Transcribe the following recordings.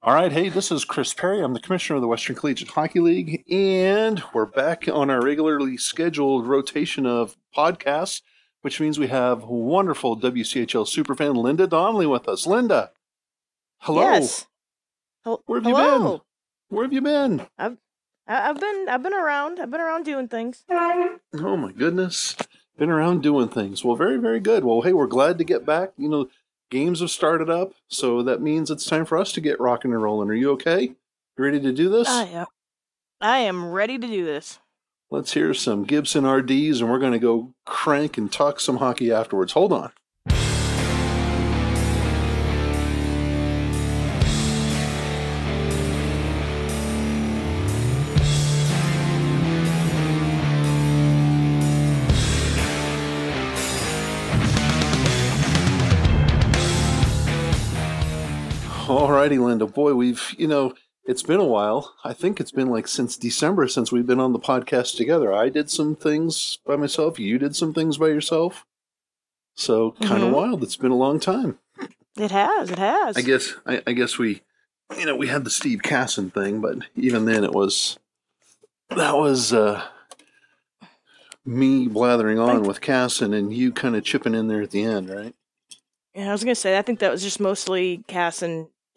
All right, hey, this is Chris Perry. I'm the commissioner of the Western Collegiate Hockey League, and we're back on our regularly scheduled rotation of podcasts, which means we have wonderful WCHL superfan Linda Donnelly with us. Linda, hello. Yes. Hel- Where have you been? Where have you been? I've I've been I've been around. I've been around doing things. Oh my goodness. Been around doing things. Well, very, very good. Well, hey, we're glad to get back. You know, games have started up, so that means it's time for us to get rocking and rolling. Are you okay? You ready to do this? I am. I am ready to do this. Let's hear some Gibson RDs, and we're going to go crank and talk some hockey afterwards. Hold on. Alrighty, Linda. Boy, we've, you know, it's been a while. I think it's been like since December since we've been on the podcast together. I did some things by myself. You did some things by yourself. So kind of Mhm. wild. It's been a long time. It has. It has. I guess. I, I guess we, you know, we had the Steve Casson thing, but even then, it was that was uh, me blathering on with Casson and you kind of chipping in there at the end, right? Yeah, I was gonna say. I think that was just mostly Cass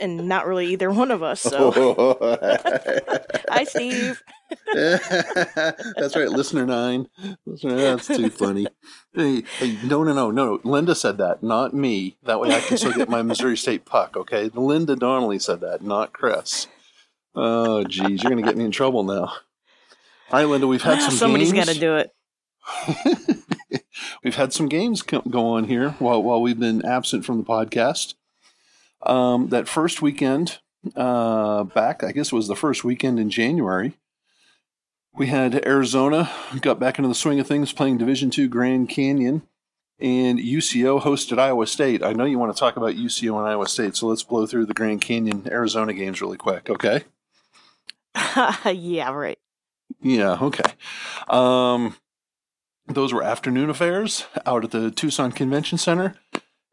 and not really either one of us. So hi, Steve. that's right, listener nine. Listener, that's too funny. Hey, hey, no, no, no, no. Linda said that, not me. That way, I can still get my Missouri State puck. Okay, Linda Donnelly said that, not Chris. Oh, geez, you're gonna get me in trouble now. All right, Linda, we've had Well, some. Somebody's got to do it. we've had some games go on here while while we've been absent from the podcast. Um, that first weekend uh, back, I guess it was the first weekend in January. We had Arizona got back into the swing of things, playing Division Two Grand Canyon, and UCO hosted Iowa State. I know you want to talk about UCO and Iowa State, so let's blow through the Grand Canyon Arizona games really quick, okay? yeah. Right. Yeah, okay. Um, those were afternoon affairs out at the Tucson Convention Center.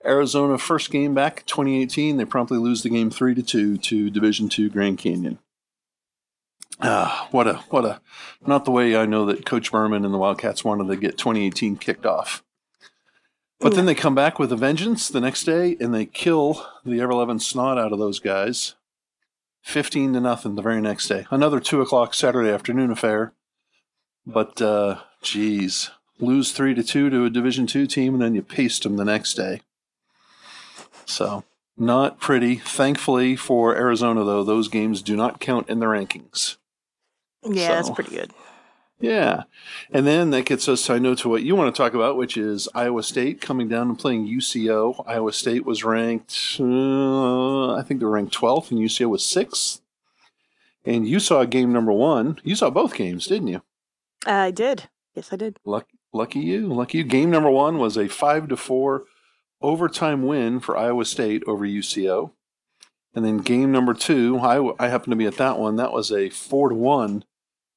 Arizona first game back 2018. They promptly lose the game three to two to Division Two Grand Canyon. Ah, what a what a not the way I know that Coach Berman and the Wildcats wanted to get 2018 kicked off. But then they come back with a vengeance the next day and they kill the ever loving snot out of those guys. 15 to nothing the very next day. Another 2 o'clock Saturday afternoon affair. But, uh, geez, lose 3 to 2 to a Division 2 team and then you paste them the next day. So, not pretty. Thankfully for Arizona, though, those games do not count in the rankings. Yeah, that's pretty good. Yeah. And then that gets us, I know, to what you want to talk about, which is Iowa State coming down and playing UCO. Iowa State was ranked, uh, I think they were ranked 12th, and UCO was 6th. And you saw game number one. You saw both games, didn't you? I did. Yes, I did. Lucky, lucky you. Lucky you. Game number one was a 5 to 4 overtime win for Iowa State over UCO. And then game number two, I, I happened to be at that one. That was a 4 to 1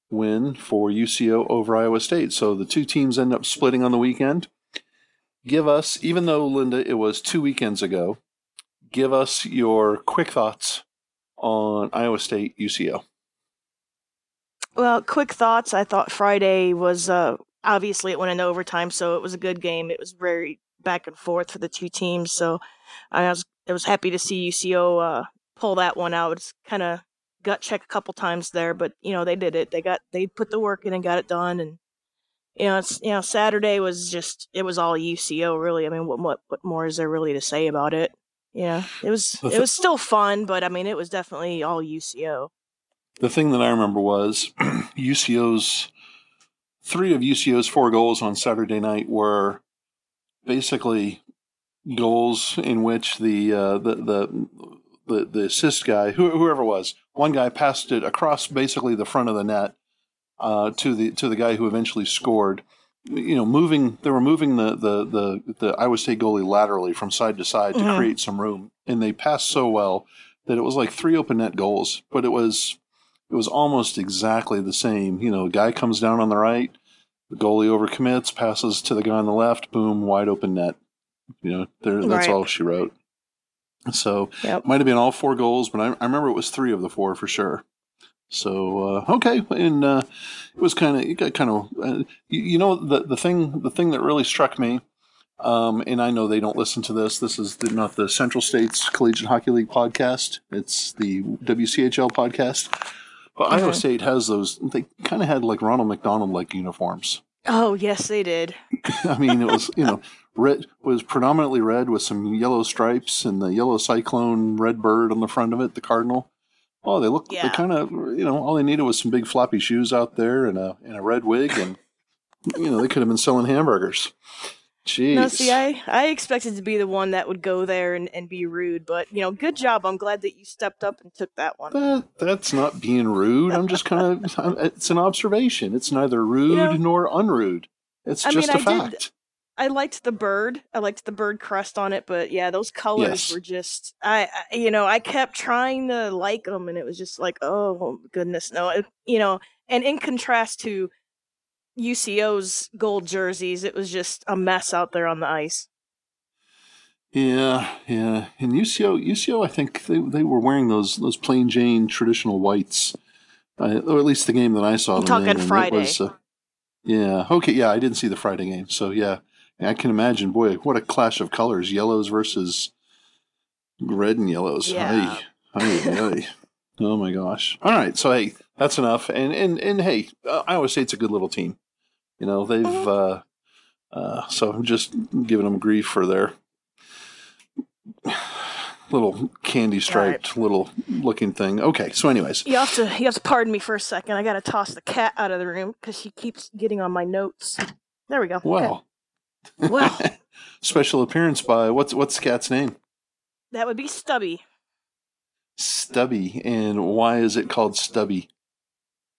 win for UCO over Iowa State. So the two teams end up splitting on the weekend. Give us, even though, Linda, it was two weekends ago, give us your quick thoughts on Iowa State UCO. Well, quick thoughts. I thought Friday was uh, obviously it went into overtime, so it was a good game. It was very back and forth for the two teams. So I was I was happy to see UCO uh, pull that one out. It's kind of gut check a couple times there, but you know they did it. They got they put the work in and got it done. And you know it's you know Saturday was just it was all UCO really. I mean what what what more is there really to say about it? Yeah, it was it was still fun, but I mean it was definitely all UCO. The thing that I remember was UCO's three of UCO's four goals on Saturday night were basically goals in which the uh, the, the the the assist guy, who, whoever it was, one guy passed it across basically the front of the net uh, to the to the guy who eventually scored. You know, moving they were moving the the the, the Iowa State goalie laterally from side to side to Mhm. create some room, and they passed so well that it was like three open net goals. But it was it was almost exactly the same. You know, a guy comes down on the right, the goalie overcommits, passes to the guy on the left, boom, wide open net. You know, there, that's Right. all she wrote. So Yep. might have been all four goals, but I, I remember it was three of the four for sure. So uh, okay, and uh, it was kind of it got kind of uh, you, you know the the thing the thing that really struck me, um, and I know they don't listen to this. This is the, not the Central States Collegiate Hockey League podcast. It's the WCHL podcast. But Iowa Mhm. State has those. They kind of had like Ronald McDonald like uniforms. Oh yes, they did. I mean, it was you know red was predominantly red with some yellow stripes and the yellow cyclone red bird on the front of it, the cardinal. Oh, they look. Yeah. They kind of you know all they needed was some big floppy shoes out there and a and a red wig, and you know they could have been selling hamburgers. Jeez. No, see, I I expected to be the one that would go there and, and be rude, but you know, good job. I'm glad that you stepped up and took that one. that, that's not being rude. I'm just kind of. It's an observation. It's neither rude know- nor unrude. It's I just mean, a I did- fact. I liked the bird. I liked the bird crest on it, but yeah, those colors Yes. were just I, I you know, I kept trying to like them and it was just like, oh goodness, no. It, you know, and in contrast to UCO's gold jerseys, it was just a mess out there on the ice. Yeah, yeah. And UCO, UCO, I think they, they were wearing those those plain Jane traditional whites, uh, or at least the game that I saw I'm talking in. Friday. was, uh, yeah. Okay. Yeah, I didn't see the Friday game, so yeah, I can imagine. Boy, what a clash of colors: yellows versus red and yellows. Yeah. Ay, ay, ay. Oh my gosh! All right, so hey, that's enough. And and and hey, uh, Iowa State's a good little team. You know they've. Mhm. Uh, uh, so I'm just giving them grief for their little candy striped little looking thing. Okay, so anyways, You have to you have to pardon me for a second. I gotta toss the cat out of the room because she keeps getting on my notes. There we go. Okay. well, Well, special appearance by what's what's the cat's name? that would be Stubby Stubby. And why is it called Stubby?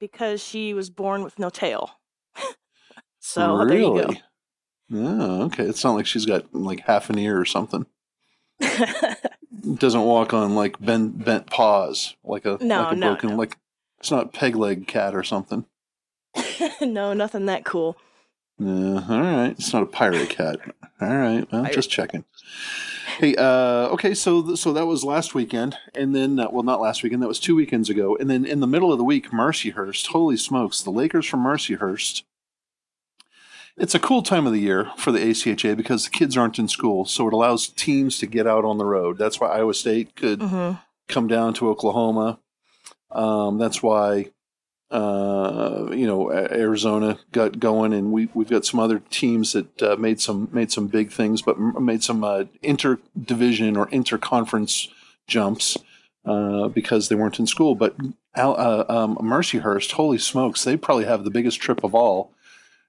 Because she was born with no tail. so there you go. Oh, okay. It's not like she's got like half an ear or something. Doesn't walk on like bent bent paws like a No, like a no, broken no. like it's not peg leg cat or something. no, nothing that cool. Yeah, all right. It's not a pirate cat. All right. Well, Pirate just checking. Hey, uh, okay. So, th- so that was last weekend, and then, uh, well, not last weekend. That was two weekends ago, and then in the middle of the week, Mercyhurst. Holy smokes! The Lakers from Mercyhurst. It's a cool time of the year for the ACHA because the kids aren't in school, so it allows teams to get out on the road. That's why Iowa State could hmm come down to Oklahoma. Um, that's why uh, you know Arizona got going, and we we've got some other teams that uh, made some made some big things, but m- made some uh, interdivision or interconference jumps uh, because they weren't in school. But Al, uh, um, Mercyhurst, holy smokes, they probably have the biggest trip of all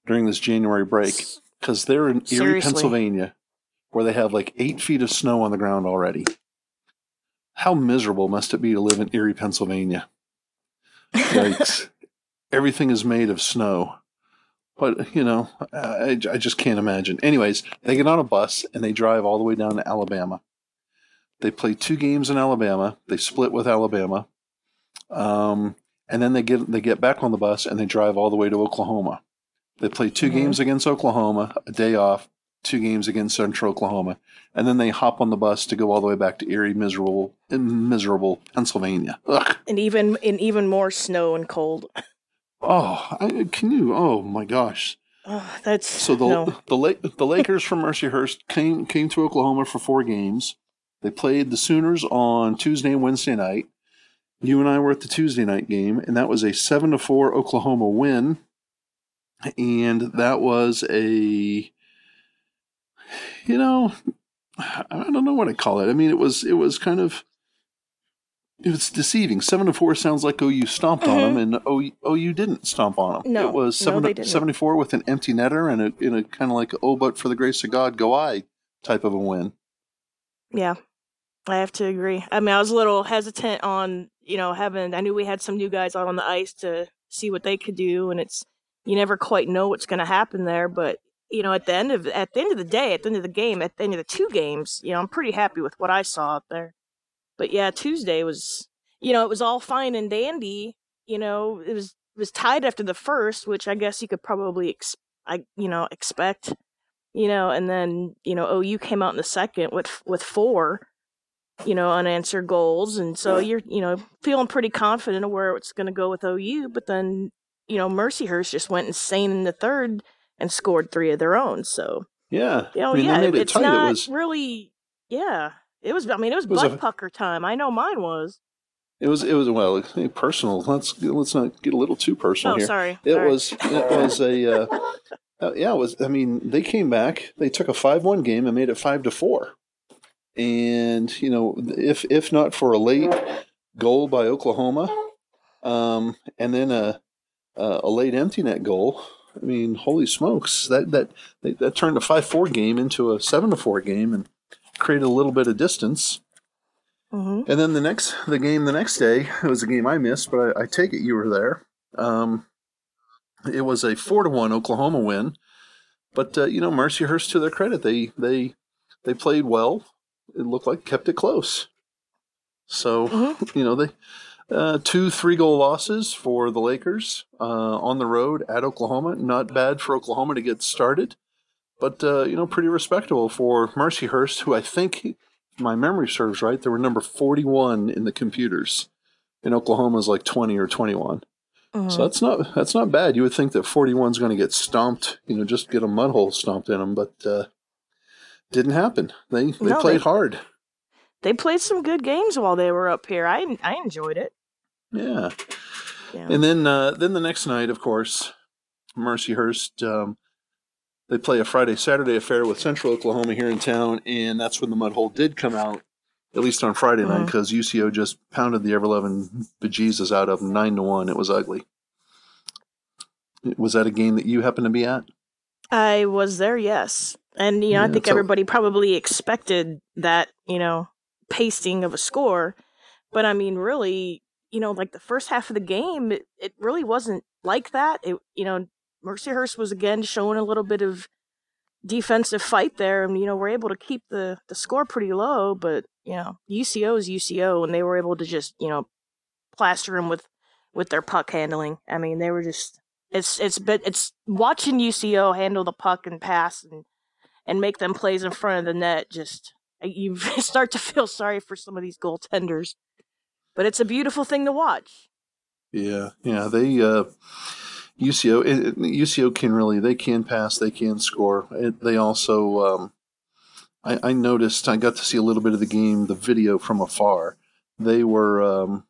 during this January break because they're in Erie, Pennsylvania, where they have like eight feet of snow on the ground already. How miserable must it be to live in Erie, Pennsylvania? Yikes. Everything is made of snow. But, you know, I, I just can't imagine. Anyways, they get on a bus and they drive all the way down to Alabama. They play two games in Alabama. They split with Alabama. Um, and then they get they get back on the bus and they drive all the way to Oklahoma. They play 2 Mhm. games against Oklahoma, a day off, two games against Central Oklahoma, and then they hop on the bus to go all the way back to Erie, miserable, miserable Pennsylvania. Ugh. And even in even more snow and cold. Oh, I, can you? Oh my gosh! Oh, that's So the no. the the Lakers from Mercyhurst came came to Oklahoma for four games. They played the Sooners on Tuesday and Wednesday night. You and I were at the Tuesday night game, and that was a seven to four Oklahoma win. And that was a, you know, I don't know what I call it. I mean, it was it was kind of. It was deceiving. Seven to four sounds like OU stomped on mm-hmm. them, and OU, OU didn't stomp on them. No, it was seven they to, didn't. 74 with an empty netter and a, in a kind of like oh, but for the grace of God, go I type of a win. Yeah, I have to agree. I mean, I was a little hesitant on, you know, having. I knew we had some new guys out on the ice to see what they could do, and it's you never quite know what's going to happen there. But you know, at the end of at the end of the day, at the end of the game, at the end of the two games, you know, I'm pretty happy with what I saw out there. But yeah, Tuesday was, you know, it was all fine and dandy. You know, it was it was tied after the first, which I guess you could probably ex- I you know expect you know, and then you know oh, OU came out in the second with with four, you know, unanswered goals, and so you're you know feeling pretty confident of where it's going to go with OU. But then you know Mercyhurst just went insane in the third and scored three of their own. So Yeah. you know, I mean, yeah, it it's tight. not it was really, yeah. It was. I mean, it was, was butt a- pucker time. I know mine was. it was it was well personal. Let's let's not get a little too personal Oh, here. sorry. It sorry. was it was a uh, uh, yeah. It was. I mean, they came back. They took a five-one game and made it five to four. And you know, if if not for a late goal by Oklahoma, um, and then a a a late empty net goal, I mean, holy smokes, that that that, that turned a five-four game into a seven-to-four game and created a little bit of distance. hmm And then the next, the game the next day, it was a game I missed, but I, I take it you were there. Um, it was a four to one Oklahoma win, but uh, you know Mercyhurst, to their credit, they they they played well. It looked like kept it close. So Mhm. you know they uh, two three goal losses for the Lakers uh, on the road at Oklahoma. Not bad for Oklahoma to get started, but uh, you know pretty respectable for Mercyhurst, who I think my memory serves right, they were number forty one in the computers. And Oklahoma's like twenty or twenty one. Mhm. So that's not that's not bad. You would think that 41's going to get stomped, you know, just get a mud hole stomped in them, but uh, didn't happen. They they No, played they- hard. they played some good games while they were up here. I I enjoyed it. Yeah. Yeah. And then uh, then the next night, of course, Mercyhurst um, they play a Friday Saturday affair with Central Oklahoma here in town, and that's when the mud hole did come out. At least on Friday night, mm-hmm. because UCO just pounded the ever loving bejesus out of them nine to one. It was ugly. Was that a game that you happened to be at? I was there, yes. And, you know, Yeah, I think everybody probably expected that, you know, pasting of a score. But I mean, really, you know, like the first half of the game, it, it really wasn't like that. It, you know, Mercyhurst was again showing a little bit of defensive fight there. And, you know, we're able to keep the, the score pretty low. But, you know, UCO is UCO, and they were able to just, you know, plaster them with, with their puck handling. I mean, they were just it's it's but it's watching UCO handle the puck and pass and and make them plays in front of the net. Just you start to feel sorry for some of these goaltenders, but it's a beautiful thing to watch. Yeah, yeah. They uh, UCO it, UCO can really they can pass, they can score. It, they also um, I, I noticed I got to see a little bit of the game, the video from afar. They were um,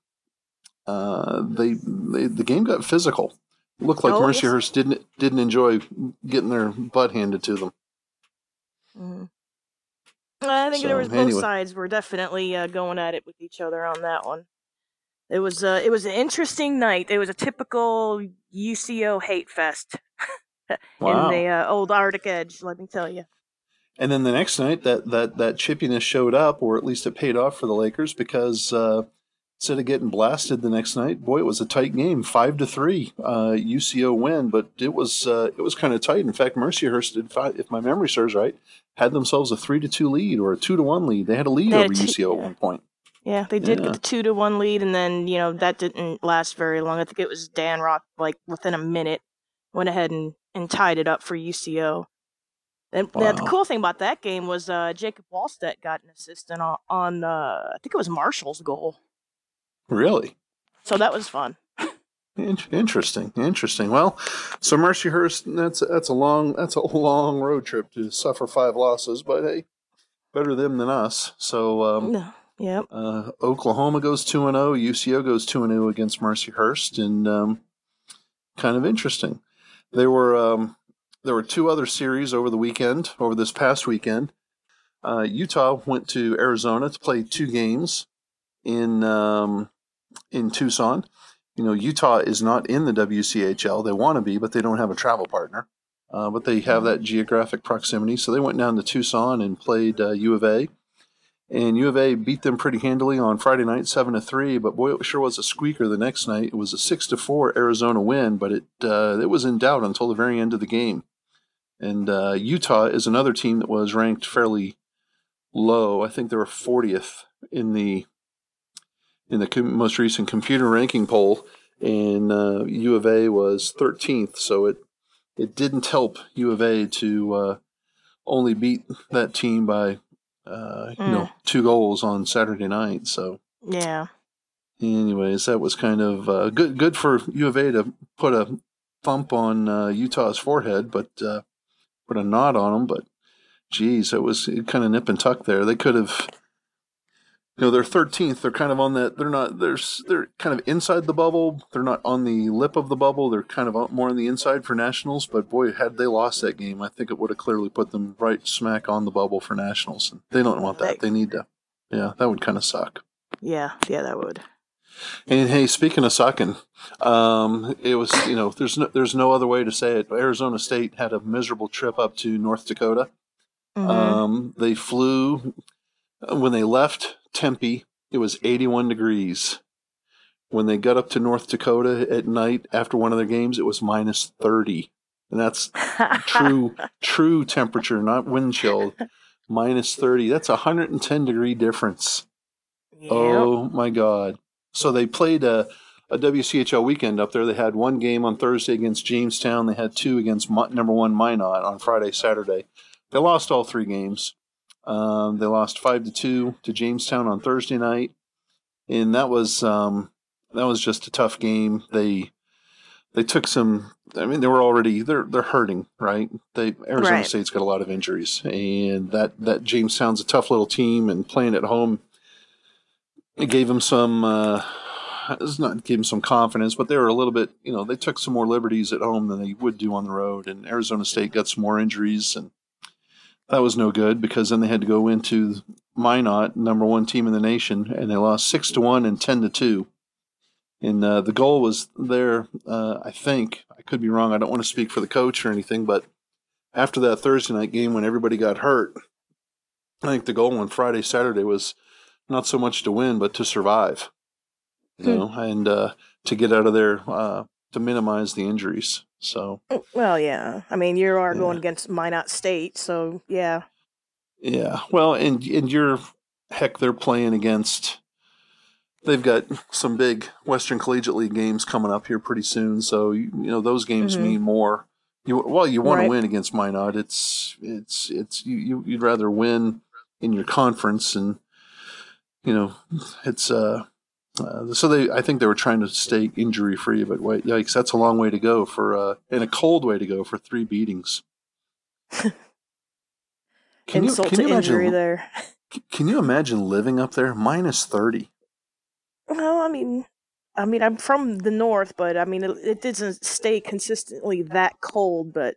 uh, they, they the game got physical. It looked like Oh, yes. Mercyhurst didn't didn't enjoy getting their butt handed to them. Mhm. I think there was both anyway. sides were definitely uh, going at it with each other on that one. It was uh, it was an interesting night. It was a typical UCO hate fest Wow. in the uh, old Arctic Edge. Let me tell you. And then the next night, that that that chippiness showed up, or at least it paid off for the Lakers because uh, instead of getting blasted the next night, boy, it was a tight game, five to three, uh, UCO win. But it was uh, it was kind of tight. In fact, Mercyhurst did, fi- if my memory serves right, had themselves a three to two lead or a two to one lead. They had a lead had over UCO at one point. Yeah, they did Yeah. get the two to one lead, and then you know that didn't last very long. I think it was Dan Rock, like within a minute, went ahead and, and tied it up for UCO. And now the cool thing about that game was uh, Jacob Wallstedt got an assist on, on uh, I think it was Marshall's goal, Really. so that was fun. In- Interesting, interesting. Well, so Mercyhurst, that's that's a long that's a long road trip to suffer five losses, but hey, better them than us. So um, No, Yep. Uh, Oklahoma goes two and zero. UCO goes two and zero against Mercyhurst, and um, kind of interesting. There were um, there were two other series over the weekend. Over this past weekend, uh, Utah went to Arizona to play two games in um, in Tucson. You know, Utah is not in the WCHL. They want to be, but they don't have a travel partner. Uh, but they have that geographic proximity, so they went down to Tucson and played uh, U of A and U of A beat them pretty handily on Friday night, seven to three. But boy, it sure was a squeaker the next night. It was a six to four Arizona win, but it uh, it was in doubt until the very end of the game. And uh, Utah is another team that was ranked fairly low. I think they were 40th in the in the com- most recent computer ranking poll, and uh, U of A was 13th. So it it didn't help U of A to uh, only beat that team by uh, you know, two goals on Saturday night. So Yeah. anyways, that was kind of uh, good. Good for U of A to put a thump on uh, Utah's forehead, but uh, put a knot on them. But geez, it was kind of nip and tuck there. They could have. You know, they're 13th. They're kind of on that. They're not. They're they're kind of inside the bubble. They're not on the lip of the bubble. They're kind of more on the inside for nationals. But boy, had they lost that game, I think it would have clearly put them right smack on the bubble for nationals. And they don't want that. They need to. Yeah, that would kind of suck. Yeah. Yeah, that would. And hey, speaking of sucking, um, it was you know there's no, there's no other way to say it. Arizona State had a miserable trip up to North Dakota. Mhm. Um, they flew when they left Tempe. It was 81 degrees. When they got up to North Dakota at night after one of their games, it was minus 30, and that's true true temperature, not wind chill. Minus 30. That's a 110 degree difference. Yep. Oh my God! So they played a, a WCHL weekend up there. They had one game on Thursday against Jamestown. They had two against number one Minot on Friday, Saturday. They lost all three games. Um, they lost five to two to Jamestown on Thursday night, and that was um, that was just a tough game. They they took some. I mean, they were already they're they're hurting, right? They Arizona Right. State's got a lot of injuries, and that that Jamestown's a tough little team, and playing at home it gave them some uh it's not gave them some confidence, but they were a little bit, you know, they took some more liberties at home than they would do on the road. And Arizona State got some more injuries, and that was no good because then they had to go into Minot, number one team in the nation, and they lost six to one and ten to two. And uh, the goal was there. Uh, I think I could be wrong. I don't want to speak for the coach or anything, but after that Thursday night game when everybody got hurt, I think the goal on Friday, Saturday was not so much to win, but to survive. You Hmm. know, and uh, to get out of there uh, to minimize the injuries. So Well, yeah. I mean, you are going against Minot State, so yeah. yeah, well, and and you're heck, they're playing against. They've got some big Western Collegiate League games coming up here pretty soon, so you, you know those games Mhm. mean more. You well, you want Right. to win against Minot. It's it's it's you, you you'd rather win in your conference, and you know it's uh, uh so they I think they were trying to stay injury free, but wait, yikes, that's a long way to go for uh and a cold way to go for three beatings. Can Insult can to imagine- injury there. Can you imagine living up there? Minus 30. Well, I mean, I mean, I'm from the north, but I mean, it, it doesn't stay consistently that cold. But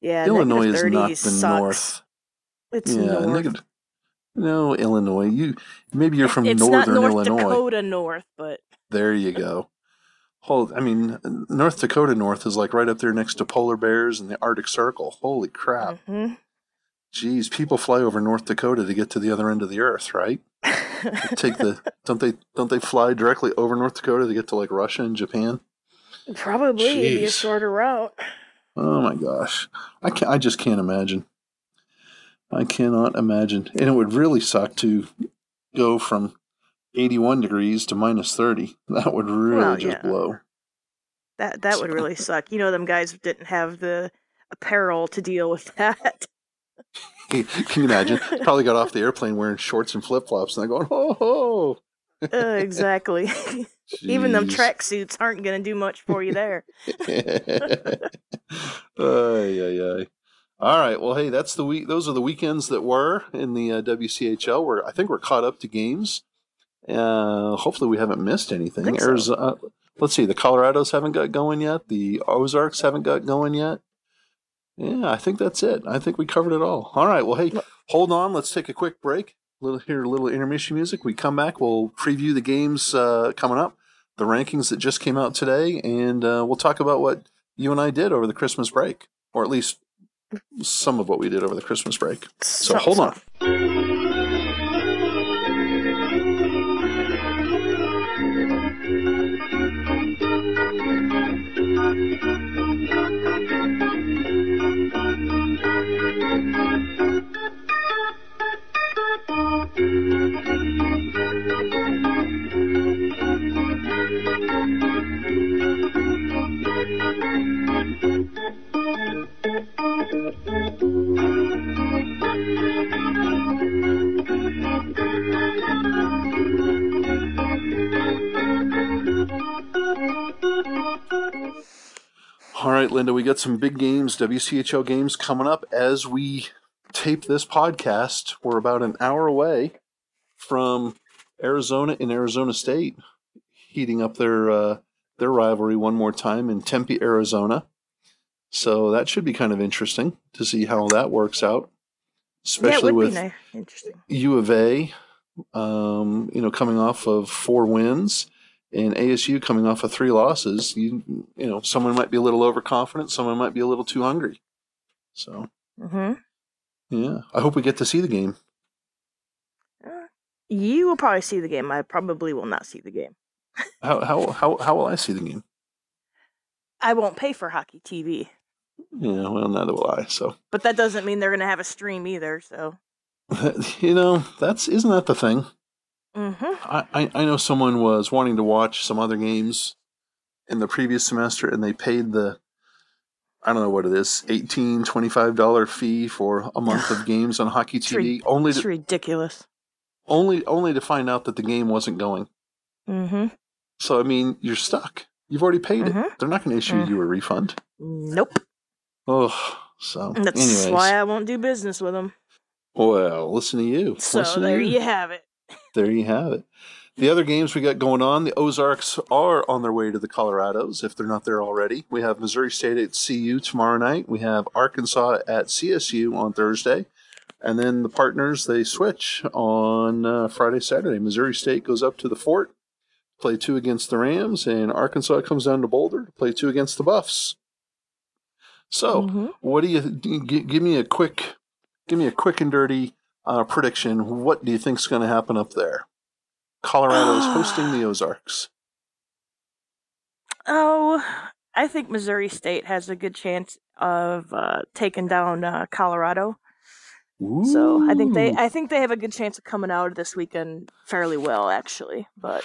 yeah, Illinois is 30 not the sucks. north. It's yeah, north. negative. No, Illinois. You maybe you're from it's northern not North Illinois. Dakota north, but There you go. Hold, I mean, North Dakota North is like right up there next to polar bears and the Arctic Circle. Holy crap! mhm. Geez, people fly over North Dakota to get to the other end of the earth, right? Take the don't they don't they fly directly over North Dakota to get to like Russia and Japan? probably it'd be a shorter route. Oh my gosh, I can I just can't imagine. I cannot imagine, and it would really suck to go from eighty-one degrees to minus thirty. That would really Well, just yeah. blow. That that would really suck. You know, them guys didn't have the apparel to deal with that. Can you imagine? Probably got off the airplane wearing shorts and flip flops, and they're going, "Oh, oh." uh, exactly. Even them track suits aren't going to do much for you there. ay, ay, ay. All right. Well, hey, that's the week. Those are the weekends that were in the uh, WCHL. Where I think we're caught up to games. Uh, hopefully, we haven't missed anything. Think so. Arizona, let's see. The Colorados haven't got going yet. The Ozarks haven't got going yet. Yeah, I think that's it. I think we covered it all. All right. Well, hey, hold on. Let's take a quick break. Little hear a little intermission music. We come back. We'll preview the games uh, coming up, the rankings that just came out today, and uh, we'll talk about what you and I did over the Christmas break, or at least some of what we did over the Christmas break. So hold on. All right, Linda, we got some big games, WCHL games coming up as we tape this podcast. We're about an hour away from Arizona and Arizona State heating up their uh, their rivalry one more time in Tempe, Arizona. So that should be kind of interesting to see how that works out, especially yeah, with nice. U of A, um, you know, coming off of four wins and ASU coming off of three losses, you you know, someone might be a little overconfident, someone might be a little too hungry. So, mm-hmm. yeah, I hope we get to see the game. Uh, you will probably see the game. I probably will not see the game. how how how how will I see the game? I won't pay for hockey TV. Yeah, well, neither will I. So, but that doesn't mean they're going to have a stream either. So, you know, that's isn't that the thing? Mm-hmm. I, I know someone was wanting to watch some other games in the previous semester and they paid the I don't know what it is, 18 $25 fee for a month of games on hockey TV it's only it's to, ridiculous. only only to find out that the game wasn't going. Mm-hmm. So I mean, you're stuck. You've already paid Mhm. it. They're not going to issue Mm. you a refund. Nope. Oh, so That's anyways. why I won't do business with them. well, listen to you. So Listen there you. you have it. There you have it. The other games we got going on, the Ozarks are on their way to the Colorados if they're not there already. We have Missouri State at CU tomorrow night. We have Arkansas at CSU on Thursday. And then the partners, they switch on uh, Friday, Saturday. Missouri State goes up to the fort, play two against the Rams, and Arkansas comes down to Boulder to play two against the Buffs. So, Mhm. what do you give me a quick, give me a quick and dirty uh, prediction? What do you think's going to happen up there? Colorado is hosting the Ozarks. Oh, I think Missouri State has a good chance of uh, taking down uh, Colorado. So I think they I think they have a good chance of coming out this weekend fairly well, actually. But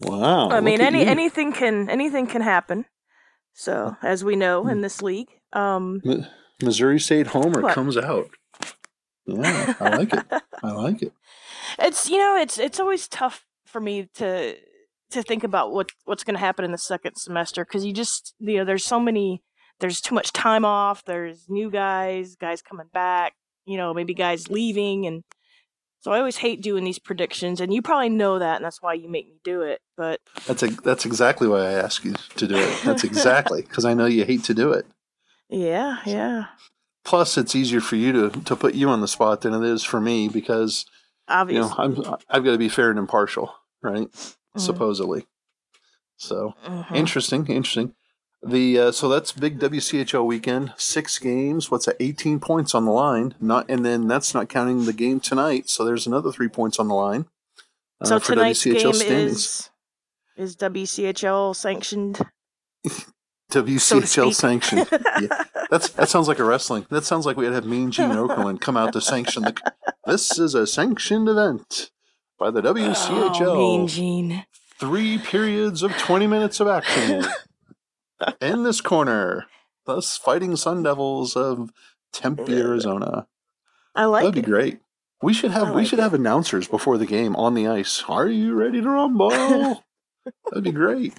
wow. I mean, any you. anything can anything can happen. So as we know in this league, um, Mi- Missouri State homer What? comes out. Yeah, I like it. I like it. it's you know it's it's always tough for me to to think about what what's going to happen in the second semester because you just you know there's so many there's too much time off there's new guys guys coming back you know maybe guys leaving and so I always hate doing these predictions and you probably know that and that's why you make me do it but That's a, that's exactly why I ask you to do it. That's exactly because I know you hate to do it. yeah yeah Plus, it's easier for you to to put you on the spot than it is for me because you obviously know I'm I've got to be fair and impartial, right? Mhm. Supposedly. So Mhm. Interesting, interesting. The uh, so that's big WCHL weekend. Six games. What's that? Eighteen points on the line. Not and then that's not counting the game tonight. So there's another three points on the line. uh, so for tonight's game standings. is is WCHL sanctioned WCHL so sanctioned. Yeah. That's that sounds like a wrestling. That sounds like we'd have Mean Gene Okerlund come out to sanction the. This is a sanctioned event by the WCHL. Oh, mean Gene. three periods of 20 minutes of action in this corner. Thus, fighting Sun Devils of Tempe, Arizona. I like That'd be it. great. We should have I we like should have announcers before the game on the ice. Are you ready to rumble? That'd be great.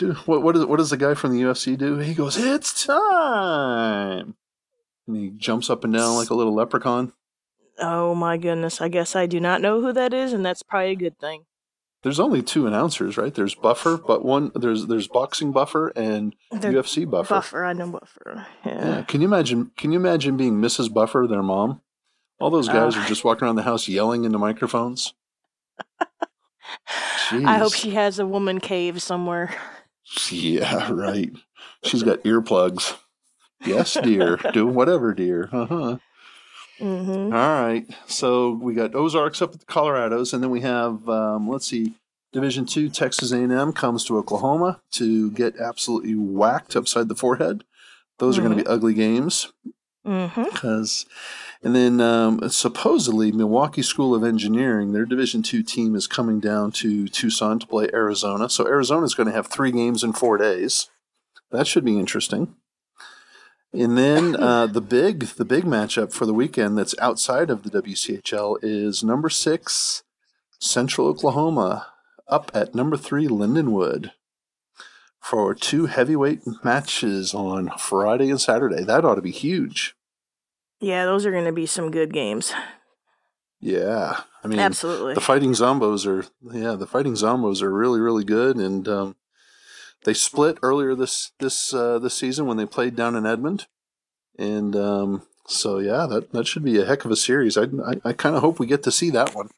What what, is, what does the guy from the UFC do? He goes, "It's time," and he jumps up and down like a little leprechaun. Oh my goodness! I guess I do not know who that is, and that's probably a good thing. There's only two announcers, right? There's Buffer, but one there's there's boxing Buffer and They're UFC Buffer. Buffer, I know Buffer. Yeah. Yeah. Can you imagine? Can you imagine being Mrs. Buffer, their mom? All those guys Uh. are just walking around the house yelling into microphones. I hope she has a woman cave somewhere. Yeah, right. She's got earplugs. Yes, dear. Do whatever, dear. Uh huh. hmm All right. So we got Ozarks up at the Colorados, and then we have um, let's see, Division Two Texas A&M comes to Oklahoma to get absolutely whacked upside the forehead. Those are going to be ugly games because, and then um, supposedly Milwaukee School of Engineering, their Division Two team is coming down to Tucson to play Arizona. So Arizona is going to have three games in four days. That should be interesting. And then uh, the big the big matchup for the weekend that's outside of the WCHL is number six Central Oklahoma up at number three Lindenwood for two heavyweight matches on Friday and Saturday. That ought to be huge. Yeah, those are going to be some good games. Yeah, I mean, Absolutely. the Fighting Zombos are yeah, the Fighting Zombos are really really good, and um, they split earlier this this uh, this season when they played down in Edmond, and um, so yeah, that that should be a heck of a series. I I, I kind of hope we get to see that one.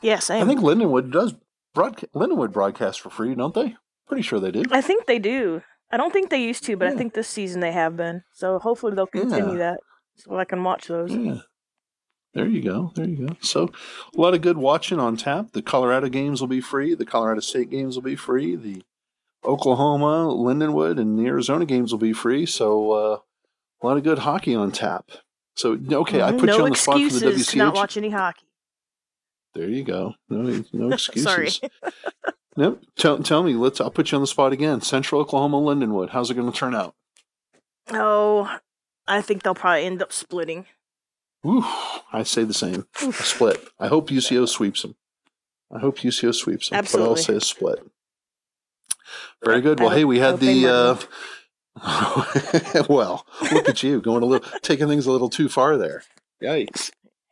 yeah, same. I think Lindenwood does broadcast Lindenwood broadcast for free, don't they? Pretty sure they do. I think they do. I don't think they used to, but I think this season they have been. So hopefully they'll continue that so I can watch those. Yeah. There you go. There you go. So, a lot of good watching on tap. The Colorado games will be free. The Colorado State games will be free. The Oklahoma, Lindenwood, and the Arizona games will be free. So, uh, a lot of good hockey on tap. So, okay, I Mhm. put no you on the spot for the excuses not watch any hockey. There you go. No, no excuses. Sorry. Nope. Tell, tell me. Let's. I'll put you on the spot again. Central Oklahoma, Lindenwood. How's it going to turn out? Oh, I think they'll probably end up splitting. Ooh, I say the same. Split. I hope UCO sweeps them. I hope UCO sweeps them. Absolutely. But I'll say a split. Very good. Well, hey, we had the. Uh, well, look at you going a little, taking things a little too far there. Yikes!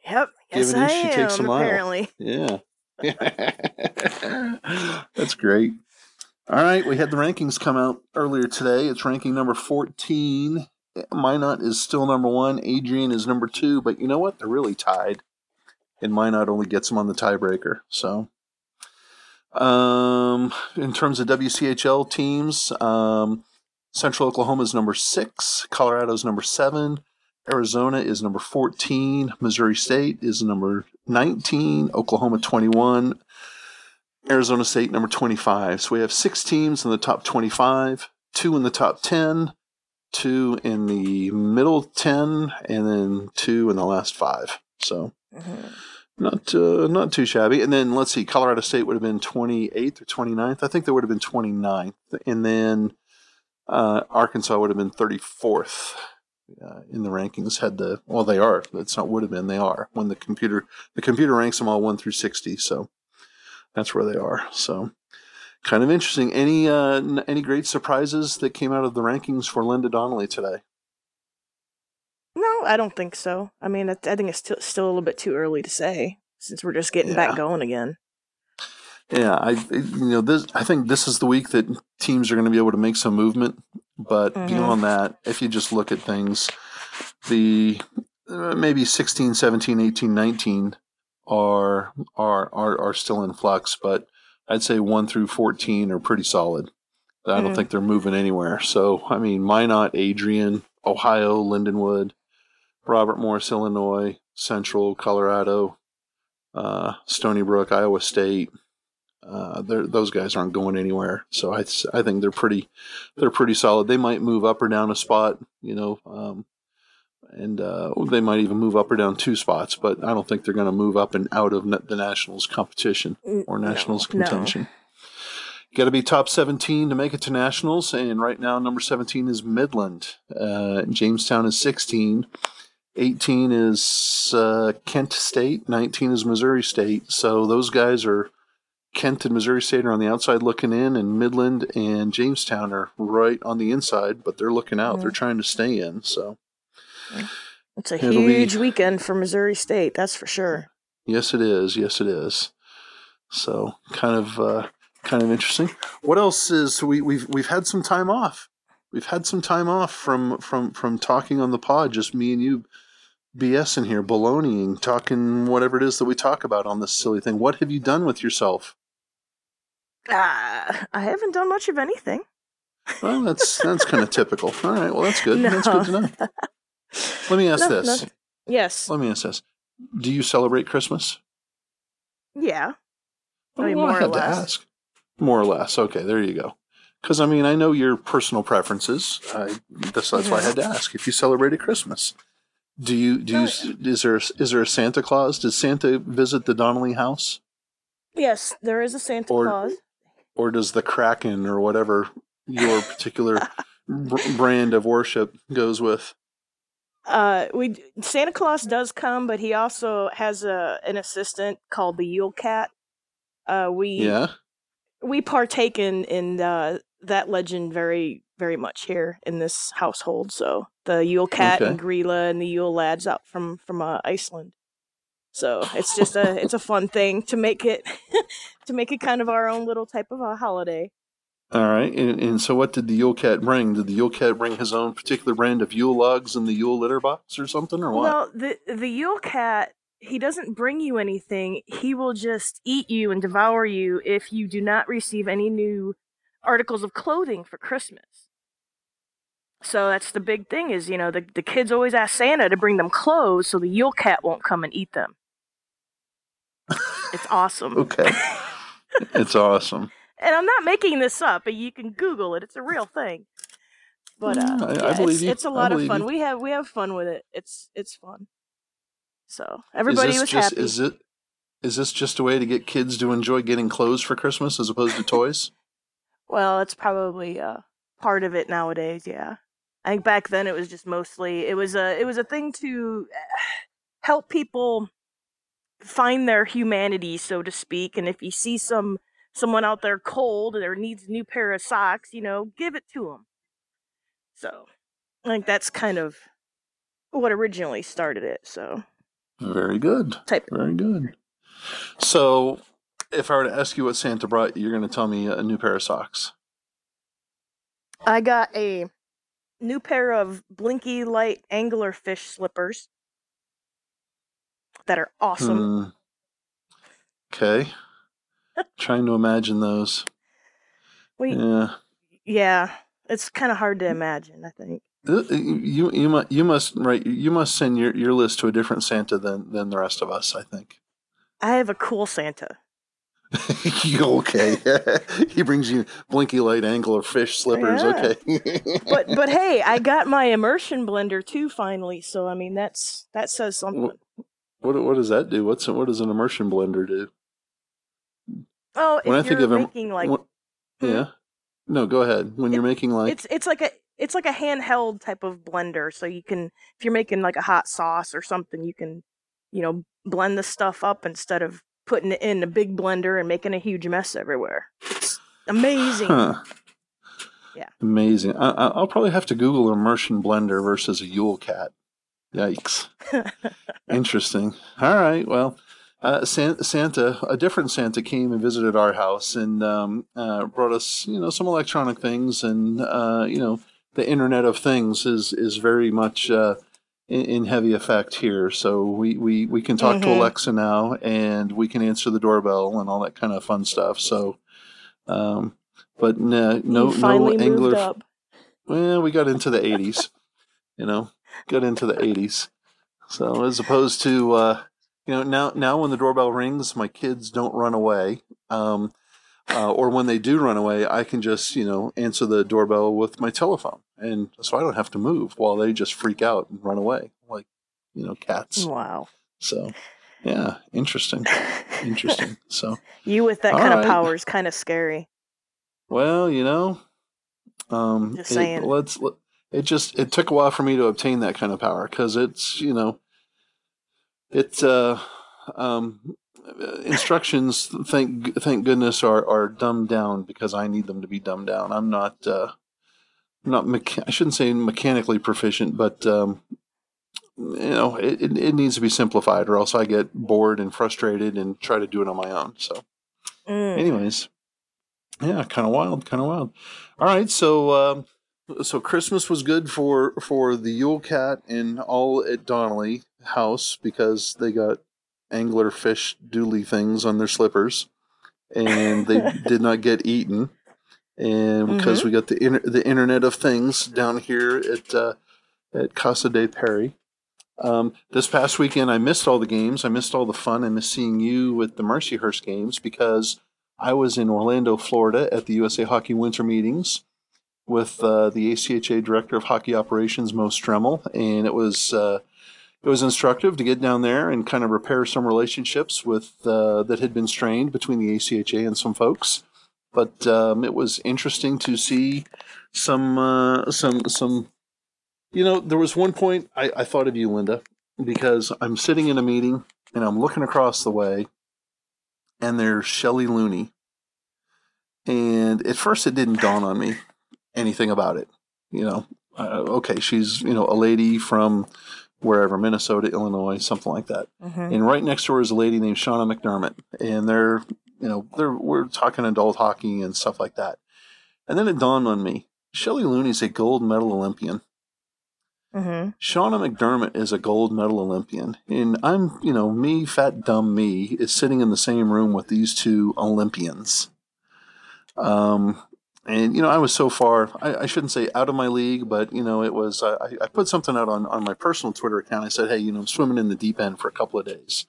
Yep. Yes, Give an I inch, she takes a am. mile. Apparently. Yeah, that's great. All right, we had the rankings come out earlier today. It's ranking number fourteen. Minot is still number one. Adrian is number two. But you know what? They're really tied, and Minot only gets them on the tiebreaker. So, um, in terms of WCHL teams, um, Central Oklahoma is number six. Colorado's number seven. Arizona is number 14. Missouri State is number 19. Oklahoma 21. Arizona State number 25. So we have six teams in the top 25, two in the top 10, two in the middle 10, and then two in the last five. So Mhm. not uh, not too shabby. And then let's see, Colorado State would have been 28th or 29th. I think they would have been 29th. And then uh, Arkansas would have been 34th uh, in the rankings. Had the well, they are. It's not would have been. They are when the computer the computer ranks them all one through 60. So that's where they are. So kind of interesting. Any uh, n- any great surprises that came out of the rankings for Linda Donnelly today? No, I don't think so. I mean, I I think it's still, still a little bit too early to say since we're just getting Yeah. back going again. Yeah, I you know this. I think this is the week that teams are going to be able to make some movement. But Mhm. beyond that, if you just look at things, the uh, maybe 16, 17, 18, 19 are are are are still in flux. But I'd say one through 14 are pretty solid. I don't Mhm. think they're moving anywhere. So I mean, Minot, Adrian, Ohio, Lindenwood, Robert Morris, Illinois, Central, Colorado, uh, Stony Brook, Iowa State. Uh, those guys aren't going anywhere, so I, I think they're pretty they're pretty solid. They might move up or down a spot, you know, um, and uh, they might even move up or down two spots. But I don't think they're going to move up and out of the nationals competition or no, nationals no. contention. Got to be top 17 to make it to nationals, and right now number 17 is Midland. Uh, Jamestown is 16. 18 is uh, Kent State. 19 is Missouri State. So those guys are Kent and Missouri State are on the outside looking in, and Midland and Jamestown are right on the inside, but they're looking out. Mhm. They're trying to stay in. So It's a It'll be- huge weekend for Missouri State, that's for sure. yes, it is. Yes, it is. So kind of uh, kind of interesting. What else is we, we've we've had some time off. We've had some time off from from from talking on the pod, just me and you. BS in here, baloneying, talking whatever it is that we talk about on this silly thing. What have you done with yourself? Ah, I haven't done much of anything. Well, that's that's kind of typical. All right, well that's good. No. That's good to know. Let me ask No, this. no. Yes. Let me ask this. Do you celebrate Christmas? Yeah. I oh, mean, Well, more or had to less. ask. More or less. Okay, there you go. Because I mean, I know your personal preferences. I, that's, that's why I had mm-hmm. to ask if you celebrated Christmas. Do you do you is there is there a Santa Claus? Does Santa visit the Donnelly house, Yes, there is a Santa Or- Claus. or does the Kraken or whatever your particular br- brand of worship goes with? Uh, we Santa Claus does come, but he also has a an assistant called the Yule Cat. Uh, we Yeah. we partake in in uh, that legend very very much here in this household. So the Yule Cat Okay. and Grýla and the Yule lads out from from uh, Iceland. So it's just a it's a fun thing to make it to make it kind of our own little type of a holiday. All right. And, and so, what did the Yule Cat bring? Did the Yule Cat bring his own particular brand of Yule logs in the Yule litter box or something, or what? Well, the the Yule Cat he doesn't bring you anything. He will just eat you and devour you if you do not receive any new articles of clothing for Christmas. So that's the big thing is, you know, the, the kids always ask Santa to bring them clothes so the Yule Cat won't come and eat them. It's awesome. okay. it's awesome. And I'm not making this up, but you can Google it. It's a real thing. But uh, Yeah, I- I yeah, believe it's, it's a lot of fun. you. We have we have fun with it. It's it's fun. So everybody is this was just, happy. Is it? Is this just a way to get kids to enjoy getting clothes for Christmas as opposed to toys? Well, it's probably uh, part of it nowadays. Yeah, I think back then it was just mostly it was a it was a thing to help people find their humanity, so to speak. And if you see some someone out there cold or needs a new pair of socks, you know, give it to them. So, I think that's kind of what originally started it. So, Very good. type Very good. So, if I were to ask you what Santa brought you, you're going to tell me a new pair of socks. I got a new pair of Blinky Light angler fish slippers that are awesome. Hmm. Okay. Trying to imagine those. We, Yeah. yeah, it's kind of hard to imagine. I think. Uh, You you must you must right you must send your, your list to a different Santa than than the rest of us. I think. I have a cool Santa. okay. he brings you blinky light angler fish slippers. Yeah. Okay. But but hey, I got my immersion blender too finally. So I mean that's that says something. what what does that do? What's what does an immersion blender do? Oh, When I think of making like What- Hmm? yeah. No, go ahead. When you're making like it's it's like a it's like a handheld type of blender so you can if you're making like a hot sauce or something you can you know blend the stuff up instead of putting it in a big blender and making a huge mess everywhere it's amazing Huh. Yeah. Amazing. I, I- I'll probably have to Google immersion blender versus a Yule cat. Yikes. Interesting. All right. Well, uh, San- Santa, a different Santa came and visited our house and um, uh, brought us, you know, some electronic things, and uh, you know, the Internet of Things is is very much uh, in, in heavy effect here. So we we we can talk to Mhm. Alexa now, and we can answer the doorbell and all that kind of fun stuff. So. Um, but no, no, no angler. up Well, we got into the 80s, you know, got into the 80s. So as opposed to, uh, you know, now now when the doorbell rings, my kids don't run away. Um, uh, or when they do run away, I can just, you know, answer the doorbell with my telephone. And so I don't have to move while they just freak out and run away like, you know, cats. wow So, yeah, interesting. Interesting. So, you with that kind right. of power is kind of scary Well, you know, um, Just it- saying. let's. let- It just it took a while for me to obtain that kind of power because it's you know, it's uh, um, instructions. Thank thank goodness are are dumbed down because I need them to be dumbed down. I'm not uh, not mecha- I shouldn't say mechanically proficient, but um, you know, it, it it needs to be simplified, or else I get bored and frustrated and try to do it on my own. So Mm. anyways yeah kind of wild kind of wild all right so um so christmas was good for for the yule cat and all at donnelly house because they got angler fish dooley things on their slippers and they did not get eaten and because we got the inter- the internet of things down here at uh, at casa de perry um, this past weekend, I missed all the games. I missed all the fun. I missed seeing you with the Mercyhurst games because I was in Orlando, Florida at the USA Hockey Winter Meetings with uh, the ACHA Director of Hockey Operations, Mo Stremmel, and it was uh, it was instructive to get down there and kind of repair some relationships with uh, that had been strained between the ACHA and some folks. But um, it was interesting to see some uh, some some you know, there was one point I, I thought of you, Linda, because I'm sitting in a meeting and I'm looking across the way, and there's Shelley Looney, And at first, it didn't dawn on me anything about it. You know, uh, okay, she's you know a lady from wherever Minnesota, Illinois, something like that. Mm-hmm. And right next door is a lady named Shauna McDermott, and they're you know they're we're talking adult hockey and stuff like that. And then it dawned on me: Shelley Looney's a gold medal Olympian. Mm-hmm. Shauna McDermott is a gold medal Olympian, and I'm you know me, fat dumb me, is sitting in the same room with these two Olympians. Um, and you know, I was so far, I, I shouldn't say out of my league, but you know, it was, I, I put something out on, on my personal Twitter account. I said, hey, you know, I'm swimming in the deep end for a couple of days.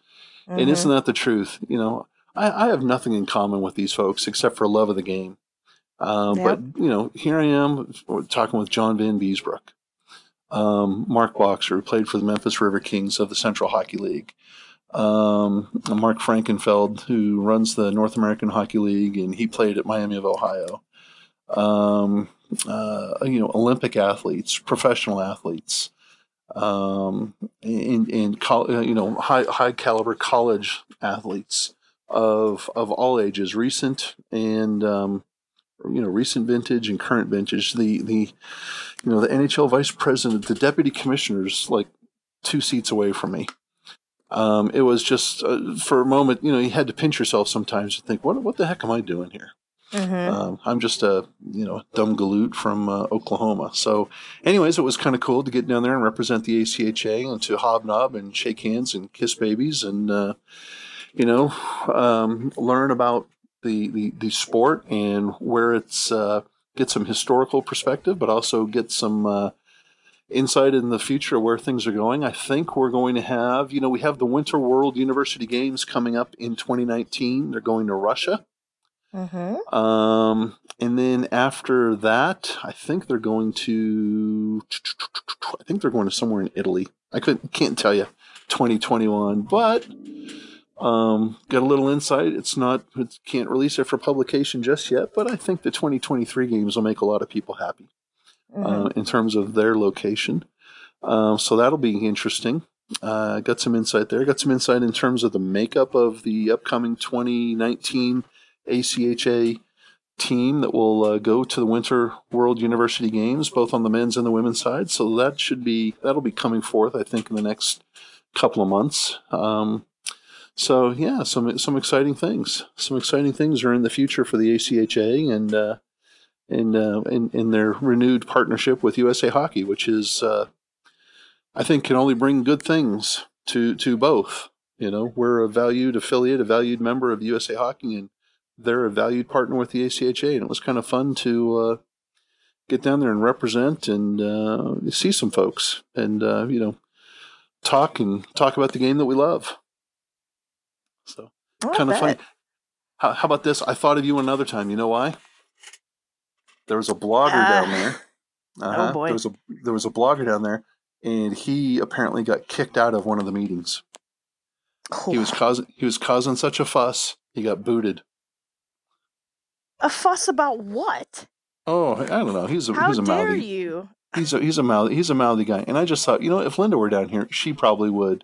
Mm-hmm. And isn't that the truth? You know, I, I have nothing in common with these folks except for love of the game. Um, Yep. But, you know, here I am talking with John Vanbiesbrouck, um, Mark Boxer, who played for the Memphis River Kings of the Central Hockey League, um, Mark Frankenfeld, who runs the North American Hockey League, and he played at Miami of Ohio. Um, uh, you know, Olympic athletes, professional athletes, um, col- uh, you know, high high caliber college athletes of of all ages, recent and um, you know, recent vintage and current vintage. The the you know the NHL vice president, the deputy commissioners, like two seats away from me. Um, it was just uh, for a moment, you know, you had to pinch yourself sometimes to think, what what the heck am I doing here? Mm-hmm. Um, I'm just a you know dumb galoot from uh, Oklahoma. So, anyways, it was kind of cool to get down there and represent the ACHA and to hobnob and shake hands and kiss babies and uh, you know um, learn about the, the the sport and where it's uh, get some historical perspective, but also get some. Uh, Insight in the future where things are going. I think we're going to have, you know, we have the Winter World University Games coming up in 2019. They're going to Russia. Mm-hmm. Um, and then after that, I think they're going to. I think they're going to somewhere in Italy. I couldn't can't tell you 2021, but um, got a little insight. It's not it can't release it for publication just yet, but I think the 2023 games will make a lot of people happy Mm-hmm. uh, in terms of their location. Um, so that'll be interesting. Uh, got some insight there. Got some insight in terms of the makeup of the upcoming 2019 ACHA team that will uh, go to the Winter World University Games, both on the men's and the women's side. So that should be that'll be coming forth, I think, in the next couple of months. Um, so yeah, some some exciting things. Some exciting things are in the future for the ACHA and. Uh, in, uh, in in their renewed partnership with USA Hockey, which is uh, I think can only bring good things to to both. You know, we're a valued affiliate, a valued member of USA Hockey, and they're a valued partner with the ACHA, and it was kind of fun to uh, get down there and represent and uh, see some folks, and uh, you know, talk and talk about the game that we love. So kind of funny. How, how about this? I thought of you another time. You know why? There was a blogger down Ah. there. Uh-huh. boy. There was a there was a blogger down there, and he apparently got kicked out of one of the meetings. He was causing he was causing such a fuss. He got booted. A fuss about what? Oh, I don't know. He's a How he's a dare mouthy you? he's a he's a mouthy he's a mouthy guy. And I just thought, you know, if Linda were down here, she probably would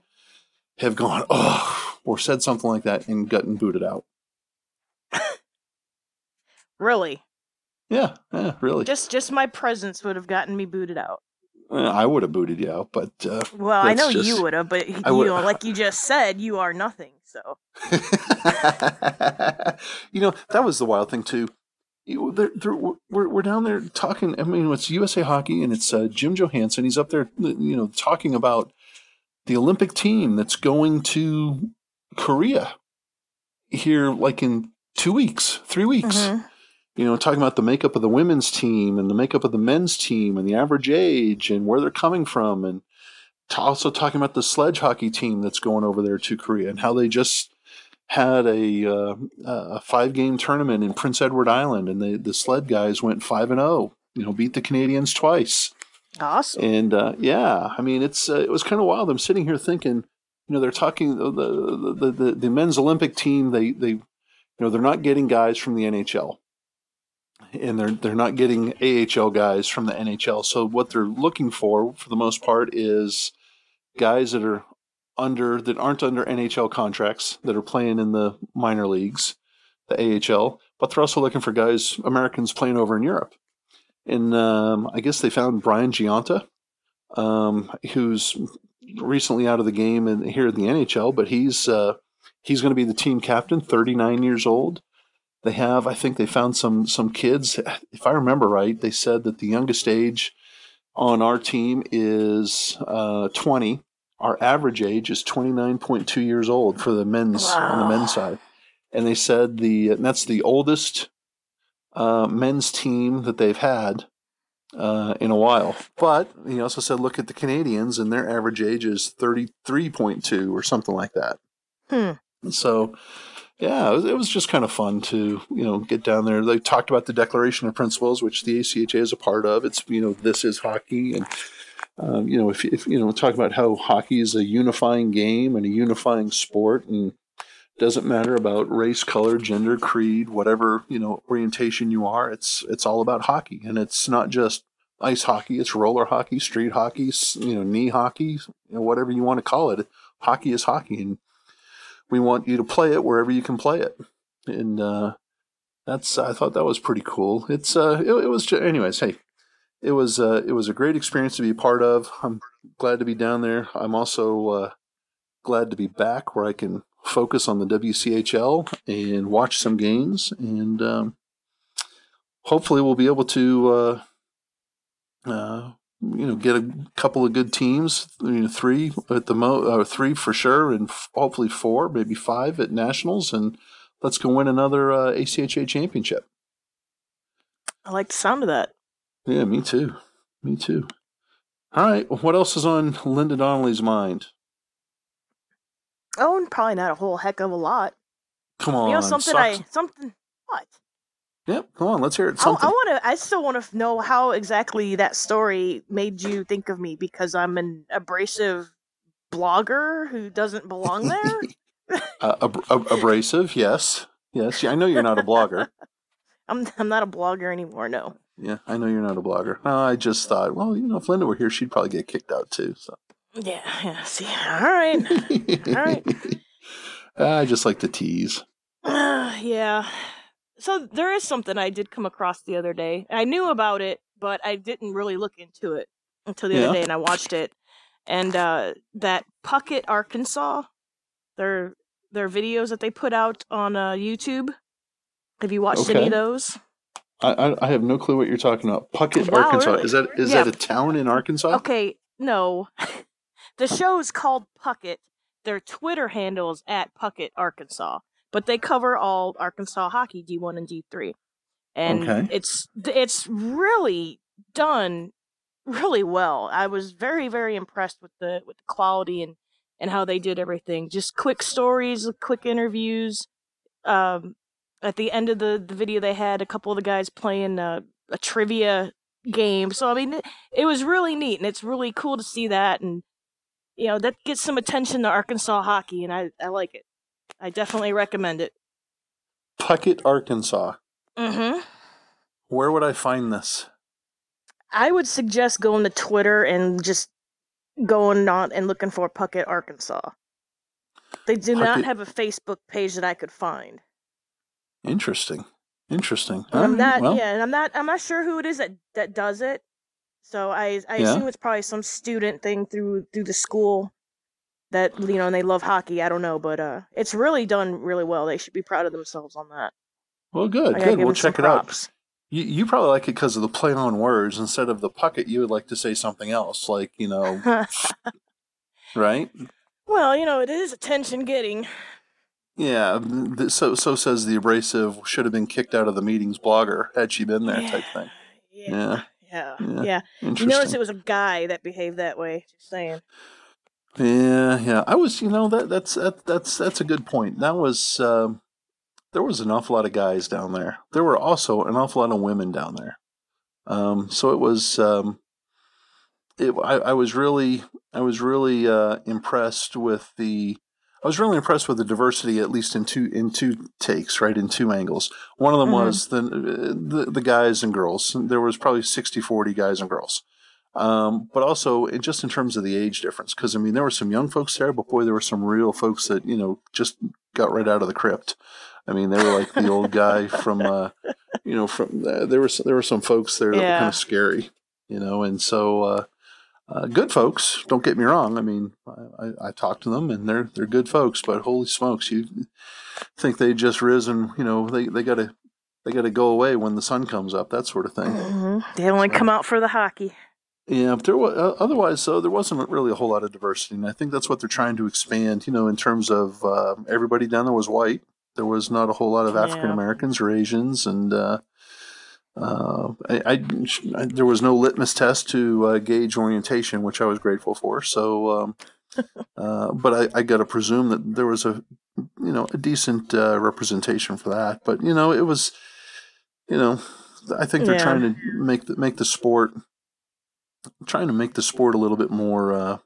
have gone oh or said something like that and gotten booted out. Really? Yeah, yeah, really. Just just my presence would have gotten me booted out. Uh, I would have booted you out, but uh, Well, I know just- you would have, but you know, like you just said, you are nothing. So you know that was the wild thing too. You, they're, they're, we're we're down there talking. I mean, it's USA Hockey, and it's uh, Jim Johannson. He's up there, you know, talking about the Olympic team that's going to Korea here, like in two weeks, three weeks. Mhm. You know, talking about the makeup of the women's team and the makeup of the men's team and the average age and where they're coming from, and also talking about the sledge hockey team that's going over there to Korea and how they just had a uh, a five game tournament in Prince Edward Island, and the the sled guys went five and zero. You know, beat the Canadians twice. awesome. And uh, yeah, I mean, it's uh, it was kind of wild. I'm sitting here thinking, you know, they're talking the the, the the the men's Olympic team. They they you know they're not getting guys from the NHL, and they're they're not getting AHL guys from the NHL. So what they're looking for, for the most part, is guys that are under that aren't under NHL contracts that are playing in the minor leagues, the AHL, but they're also looking for guys, Americans playing over in Europe. And um, I guess they found Brian Gionta, um, who's recently out of the game and here in the NHL, but he's uh, he's going to be the team captain, 39 years old. They have, I think, they found some some kids. If I remember right, they said that the youngest age on our team is uh, 20. Our average age is 29.2 years old for the men's wow. on the men's side, and they said the that's the oldest uh, men's team that they've had uh, in a while. But he also said, look at the Canadians, and their average age is 33.2 or something like that. Hmm. So, yeah, it was, it was, just kind of fun to you know get down there. They talked about the Declaration of Principles, which the ACHA is a part of. It's you know this is hockey, and um, you know if, if you know talk about how hockey is a unifying game and a unifying sport, and doesn't matter about race, color, gender, creed, whatever you know orientation you are. It's it's all about hockey, and it's not just ice hockey. It's roller hockey, street hockey, you know, knee hockey, you know, whatever you want to call it. Hockey is hockey, and we want you to play it wherever you can play it. And uh, that's I thought that was pretty cool. It's uh, it, it was just, anyways. Hey, it was uh, it was a great experience to be part of. I'm glad to be down there. I'm also uh, glad to be back where I can focus on the WCHL and watch some games, and um, hopefully we'll be able to, uh, uh, you know, get a couple of good teams. You know, three at the mo, uh, three for sure, and f- hopefully four, maybe five at nationals, and let's go win another uh, ACHA championship. I like the sound of that. Yeah, me too. Me too. All right, what else is on Linda Donnelly's mind? Oh, probably not a whole heck of a lot. Come on, you know something sucks. I something what? Yep, come on, let's hear it. Something. I, I want to. I still want to know how exactly that story made you think of me because I'm an abrasive blogger who doesn't belong there. uh, ab- ab- abrasive, yes, yes. I know you're not a blogger. I'm I'm not a blogger anymore. No. Yeah, I know you're not a blogger. No, I just thought, well, you know, if Linda were here, she'd probably get kicked out too. So. Yeah, yeah. See, all right, all right. I just like to tease. Uh, yeah. So there is something I did come across the other day. I knew about it, but I didn't really look into it until the yeah. other day, and I watched it. And uh, that Puckett, Arkansas, their their videos that they put out on uh, YouTube. Have you watched okay. any of those? I, I have no clue what you're talking about. Puckett, wow, Arkansas. Really? Is that is yeah. that a town in Arkansas? Okay, no. The show's called Puckett. Their Twitter handle is at Puckett Arkansas, but they cover all Arkansas hockey, D1 and D3, and okay. it's it's really done really well. I was very very impressed with the with the quality and and how they did everything. Just quick stories, quick interviews. Um, at the end of the, the video, they had a couple of the guys playing a, a trivia game. So I mean, it, it was really neat, and it's really cool to see that. And you know that gets some attention to Arkansas hockey, and I I like it. I definitely recommend it. Puckett, Arkansas. Mm-hmm. Where would I find this? I would suggest going to Twitter and just going on and looking for Puckett, Arkansas. They do Puckett. not have a Facebook page that I could find. Interesting. Interesting. I'm not well. yeah, and I'm not I'm not sure who it is that that does it. So I I yeah. assume it's probably some student thing through through the school that you know and they love hockey. I don't know, but uh, it's really done really well. They should be proud of themselves on that. Well, good, good. We'll check it out. You, you probably like it because of the play on words. Instead of the pucket, you would like to say something else, like you know, right? Well, you know, it is attention getting. Yeah, so so says the abrasive should have been kicked out of the meetings blogger had she been there, yeah. type thing. Yeah. yeah. Yeah, yeah. You notice it was a guy that behaved that way. Just saying. Yeah, yeah. I was, you know, that that's that, that's that's a good point. That was um, there was an awful lot of guys down there. There were also an awful lot of women down there. Um, so it was. Um, it, I, I was really, I was really uh, impressed with the I was really impressed with the diversity, at least in two in two takes, right, in two angles. One of them mm-hmm. was the, the, the guys and girls. There was probably 60-40 guys and girls. Um, but also it, just in terms of the age difference, because I mean there were some young folks there, but boy, there were some real folks that you know just got right out of the crypt. I mean, they were like the old guy from, uh, you know, from uh, there was there were some folks there that were kind of scary, you know, and so uh, uh, good folks. Don't get me wrong. I mean, I, I, talked to them, and they're they're good folks. But holy smokes, you think they just risen? You know, they they got to they got to go away when the sun comes up, that sort of thing. Mhm. They only So- come out for the hockey. Yeah, but there was uh, otherwise though there wasn't really a whole lot of diversity, and I think that's what they're trying to expand. You know, in terms of uh, everybody down there was white. There was not a whole lot of African Americans or Asians, and uh, uh, I, I, I- there was no litmus test to uh, gauge orientation, which I was grateful for. So, um, uh, but I, I got to presume that there was a you know a decent uh, representation for that. But you know, it was you know I think they're Yeah. trying to make the, make the sport trying to make the sport a little bit more uh,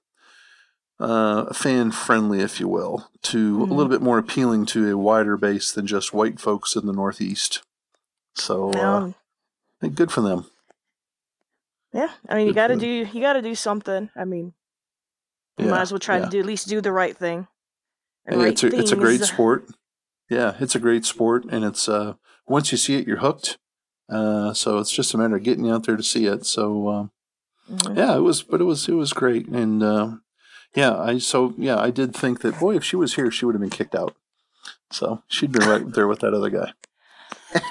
uh, fan friendly, if you will, to a Mhm. little bit more appealing to a wider base than just white folks in the Northeast. So, uh, Well, good for them. yeah, I mean, you got to do you got to do something. I mean, you Yeah, might as well try yeah. to do at least do the right thing. And Hey, right it's a it's a great sport. Yeah, it's a great sport, and it's uh once you see it, you're hooked. Uh, so it's just a matter of getting out there to see it. So um, Mhm. yeah, it was, but it was it was great, and um yeah, I so yeah, I did think that boy, if she was here, she would have been kicked out. So she'd been right there with that other guy.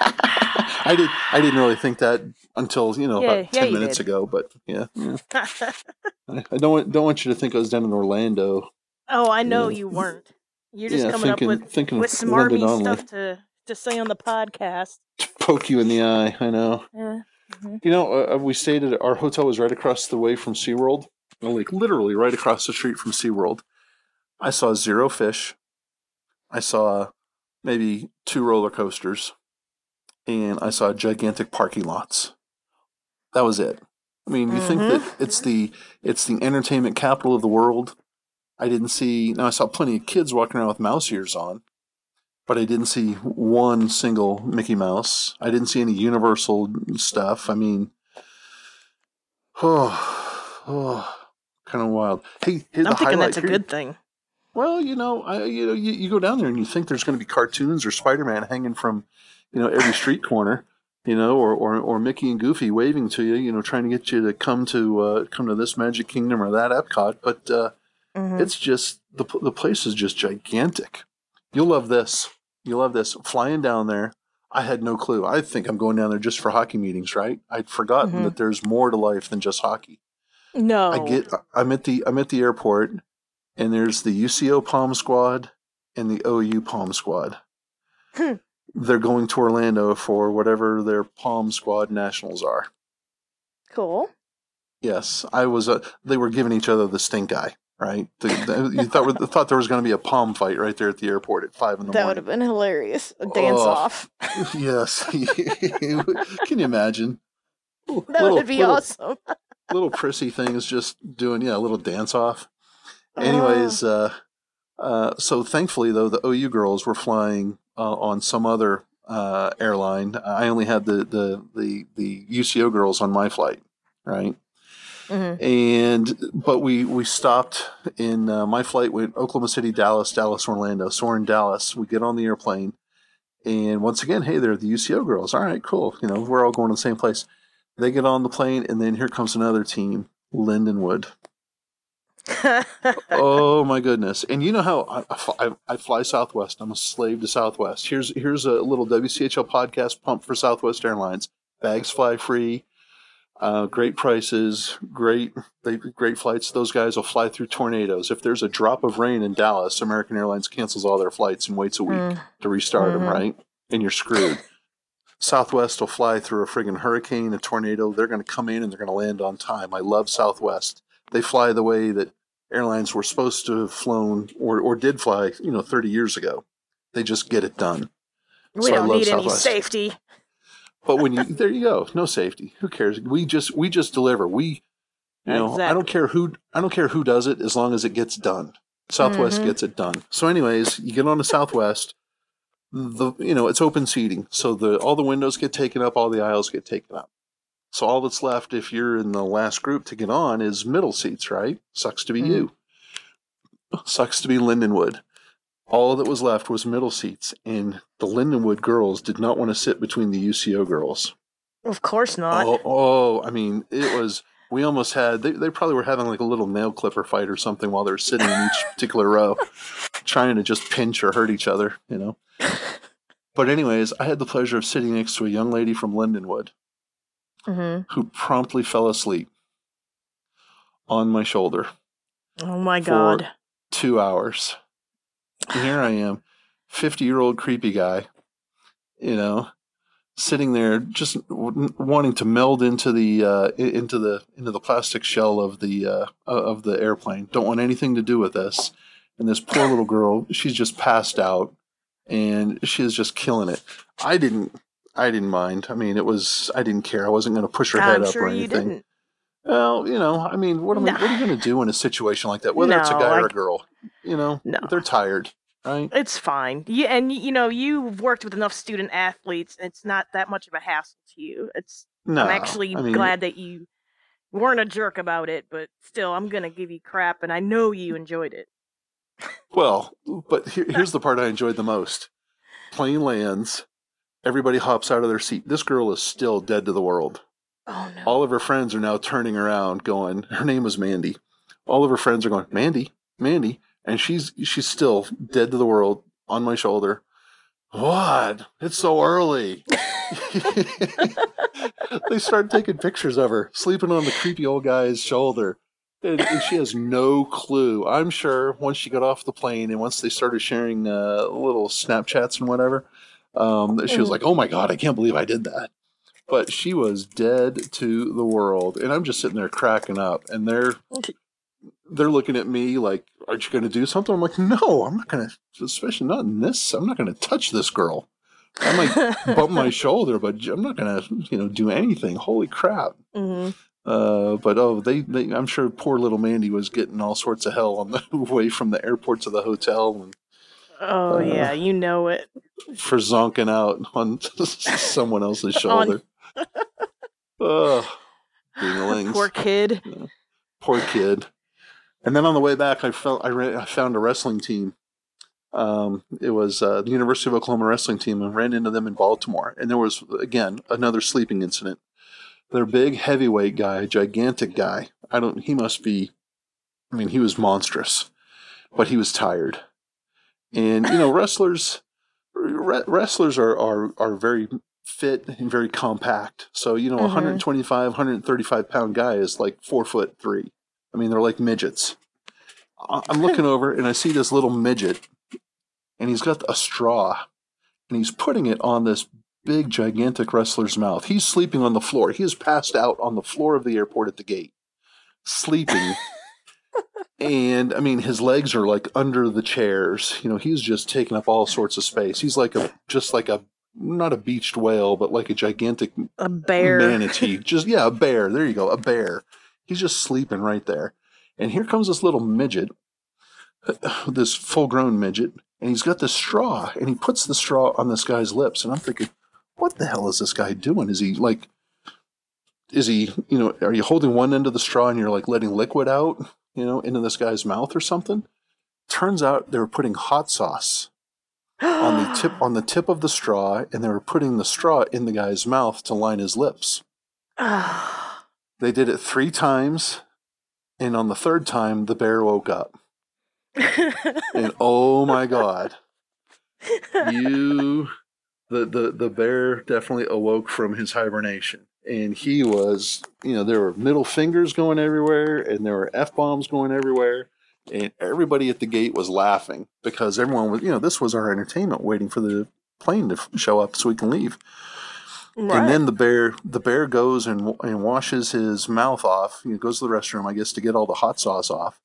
I did. I didn't really think that until you know Yeah, about yeah, ten you minutes did. ago. But yeah, yeah. I, don't want, don't want you to think I was down in Orlando. oh, I know Yeah. you weren't. You're just coming thinking up with thinking with smarmy stuff to to say on the podcast. To Poke you in the eye. I know. Yeah. You know, uh, uh we stayed at our hotel was right across the way from SeaWorld. Well, Like literally right across the street from SeaWorld. I saw zero fish. I saw maybe two roller coasters. And I saw gigantic parking lots. That was it. I mean, you think that mm-hmm. it's the it's the entertainment capital of the world. I didn't see now I saw plenty of kids walking around with mouse ears on, but I didn't see one single Mickey Mouse. I didn't see any Universal stuff. I mean, oh, oh kind of wild. Hey, I'm thinking that's a Here- good thing. Well, you know, I, you know, you, you go down there and you think there's going to be cartoons or Spider-Man hanging from, you know, every street corner, you know, or, or or Mickey and Goofy waving to you, you know, trying to get you to come to uh, come to this Magic Kingdom or that Epcot. But uh, Mhm. it's just the the place is just gigantic. You'll love this. You'll love this. Flying down there, I had no clue. I think I'm going down there just for hockey meetings, right? I'd forgotten Mhm. that there's more to life than just hockey. No. I get I'm at the I'm at the airport and there's the UCO Pom Squad and the OU Pom Squad. Hmm. They're going to Orlando for whatever their Pom Squad nationals are. cool. Yes, I was. Uh, they were giving each other the stink eye, right? The, the, you thought thought there was going to be a palm fight right there at the airport at five in the morning. That would have been hilarious. A dance Oh. off. yes, can you imagine? That little, would be little, awesome. little prissy things just doing yeah a little dance off. Anyways, uh, uh, so thankfully though the OU girls were flying uh, on some other uh, airline. I only had the, the the the UCO girls on my flight, right? Mhm. And but we we stopped in uh, my flight went Oklahoma City, Dallas, Dallas, Orlando. So we're in Dallas. We get on the airplane, and once again, hey, they're the UCO girls. All right, cool. You know, we're all going to the same place. They get on the plane, and then here comes another team, Lindenwood oh my goodness! And you know how I, I, I fly Southwest. I'm a slave to Southwest. Here's here's a little WCHL podcast pump for Southwest Airlines. Bags fly free, uh, great prices, great they, great flights. Those guys will fly through tornadoes. If there's a drop of rain in Dallas, American Airlines cancels all their flights and waits a week Mm. to restart them. Mhm. Right, and you're screwed. Southwest will fly through a friggin' hurricane, a tornado. They're going to come in and they're going to land on time. I love Southwest. They fly the way that airlines were supposed to have flown or, or did fly, you know, 30 years ago. They just get it done. we So don't need any safety. But when you there you go, no safety. Who cares? We just we just deliver. We you know, I don't care who I don't care who does it as long as it gets done. Southwest Mhm. gets it done. So anyways, you get on to Southwest. The you know, it's open seating. So the all the windows get taken up, all the aisles get taken up. So all that's left if you're in the last group to get on is middle seats, right? Sucks to be mm-hmm. you. Sucks to be Lindenwood. All that was left was middle seats, and the Lindenwood girls did not want to sit between the UCO girls. Of course not. Oh, oh I mean, it was. We almost had. They, they probably were having like a little nail clipper fight or something while they were sitting in each particular row, trying to just pinch or hurt each other, you know. But anyways, I had the pleasure of sitting next to a young lady from Lindenwood mm-hmm. who promptly fell asleep on my shoulder. Oh my god! Two hours. Here I am, fifty-year-old creepy guy, you know, sitting there just w- wanting to meld into the uh, into the into the plastic shell of the uh, of the airplane. Don't want anything to do with this. And this poor little girl, she's just passed out, and she is just killing it. I didn't I didn't mind. I mean, it was I didn't care. I wasn't going to push her I'm head sure up or anything. You well, you know, I mean, what am no. I, what are you going to do in a situation like that? Whether no, it's a guy or a girl, you know, no. they're tired, right? It's fine. You, and you know, you've worked with enough student athletes. It's not that much of a hassle to you. It's. No, I'm actually I mean, glad that you weren't a jerk about it, but still, I'm going to give you crap, and I know you enjoyed it. Well, but here, here's the part I enjoyed the most. Plane lands Everybody hops out of their seat. This girl is still dead to the world. Oh no. All of her friends are now turning around going, her name was Mandy. All of her friends are going, Mandy, Mandy, and she's she's still dead to the world on my shoulder. What? It's so early. they start taking pictures of her sleeping on the creepy old guy's shoulder. And, and, she has no clue. I'm sure once she got off the plane and once they started sharing uh, little Snapchats and whatever, um, she was like, "Oh my god, I can't believe I did that." But she was dead to the world, and I'm just sitting there cracking up, and they're they're looking at me like, "Aren't you going to do something?" I'm like, "No, I'm not going to. Especially not in this. I'm not going to touch this girl. I might bump my shoulder, but I'm not going to, you know, do anything. Holy crap!" Mm-hmm. Uh, but oh, they, they, I'm sure poor little Mandy was getting all sorts of hell on the way from the airport to the hotel, and Oh uh, yeah, you know it. For zonking out on someone else's shoulder. oh, Poor kid. Yeah. Poor kid. And then on the way back, I felt I, ran, I found a wrestling team. Um, it was uh, the University of Oklahoma wrestling team, and ran into them in Baltimore. And there was again another sleeping incident. Their big heavyweight guy, gigantic guy. I don't. He must be. I mean, he was monstrous, but he was tired and you know, wrestlers wrestlers are, are are very fit and very compact. So you know, mm-hmm. 125, 135 pound guy is like four foot three. I mean, they're like midgets. I'm looking over and I see this little midget, and he's got a straw, and he's putting it on this big, gigantic wrestler's mouth. He's sleeping on the floor. He is passed out on the floor of the airport at the gate, sleeping and I mean, his legs are like under the chairs. You know, he's just taking up all sorts of space. He's like a just like a not a beached whale, but like a gigantic a bear manatee. just yeah, a bear. There you go, a bear. He's just sleeping right there. And here comes this little midget, this full-grown midget, and he's got this straw, and he puts the straw on this guy's lips, and I'm thinking, what the hell is this guy doing? Is he like is he, you know, are you holding one end of the straw and you're like letting liquid out? you know, into this guy's mouth or something. Turns out they were putting hot sauce on the tip on the tip of the straw, and they were putting the straw in the guy's mouth to line his lips. They did it three times, and on the third time, the bear woke up. and oh my god, you, the the the bear definitely awoke from his hibernation and he was, you know, there were middle fingers going everywhere, and there were f bombs going everywhere, and everybody at the gate was laughing because everyone was, you know, this was our entertainment, waiting for the plane to show up so we can leave. Right. And then the bear, the bear goes and and washes his mouth off. He goes to the restroom, I guess, to get all the hot sauce off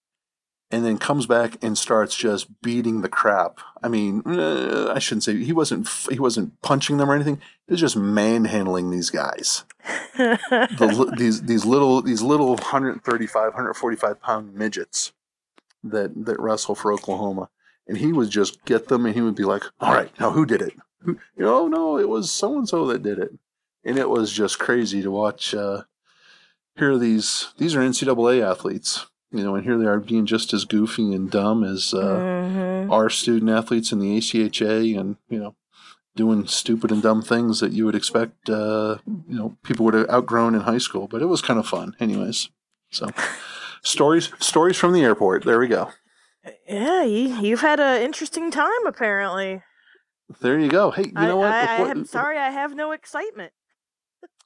and then comes back and starts just beating the crap. I mean, uh, I shouldn't say he wasn't he wasn't punching them or anything. He was just manhandling these guys. the, these these little these little 135 145 pound midgets that that wrestle for Oklahoma, and he would just get them, and he would be like, "All right, now who did it? Who, you know, no, it was so and so that did it." and it was just crazy to watch. Uh, here these these are NCAA athletes, you know, and here they are being just as goofy and dumb as uh, Mhm. our student athletes in the ACHA, and you know, doing stupid and dumb things that you would expect, uh, you know, people would have outgrown in high school. But it was kind of fun, anyways. So, stories stories from the airport. There we go. Yeah, you, you've had an interesting time apparently. There you go. Hey, you I, know what? I, I, am sorry, I have no excitement.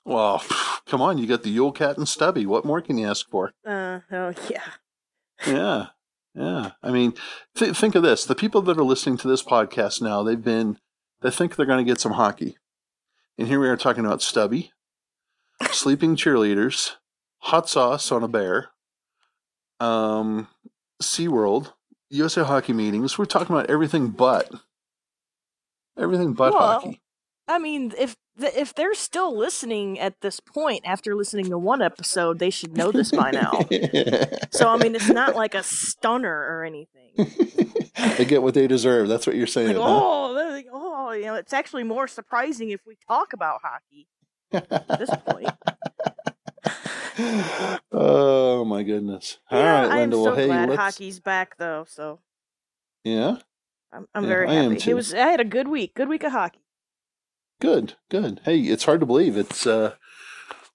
Well, come on, you got the Yule Cat and Stubby. What more can you ask for? Uh, oh yeah. Yeah, yeah. I mean, th- think of this: the people that are listening to this podcast now, they've been, they think they're going to get some hockey, and here we are talking about Stubby, sleeping cheerleaders, hot sauce on a bear, um, SeaWorld, USA Hockey meetings. We're talking about everything but everything but Well, hockey. I mean, if if they're still listening at this point after listening to one episode, they should know this by now. so I mean, it's not like a stunner or anything. they get what they deserve. That's what you're saying. Like, huh? oh, like, oh, you know, it's actually more surprising if we talk about hockey at this point. oh my goodness! All yeah, right, I am Linda. so well, hey, glad let's. hockey's back though. So Yeah, I'm I'm Yeah, very I am happy. too. It was I had a good week. Good week of hockey. good, good. Hey, it's hard to believe it's uh,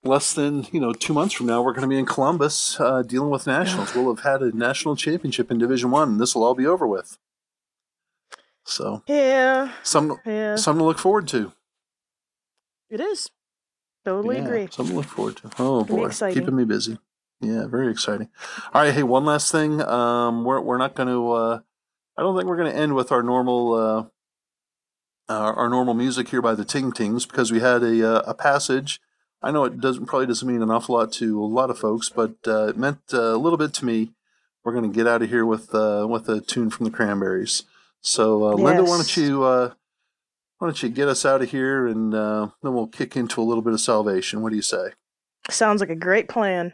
less than you know two months from now. We're going to be in Columbus uh, dealing with nationals. we'll have had a national championship in Division One. This will all be over with. So, Yeah, some yeah, something to look forward to. it is. Totally Yeah, agree. Something to look forward to. Oh boy, keeping me busy. Yeah, very exciting. All right, hey, one last thing. Um, we're we're not going to. Uh, I don't think we're going to end with our normal uh, our, our normal music here by the Ting Tings because we had a uh, a passage. I know it doesn't probably doesn't mean an awful lot to a lot of folks, but uh, it meant uh, a little bit to me. We're going to get out of here with uh, with a tune from the Cranberries. So, uh, Linda, why don't you uh, why don't you get us out of here, and uh, then we'll kick into a little bit of salvation. What do you say? Sounds like a great plan.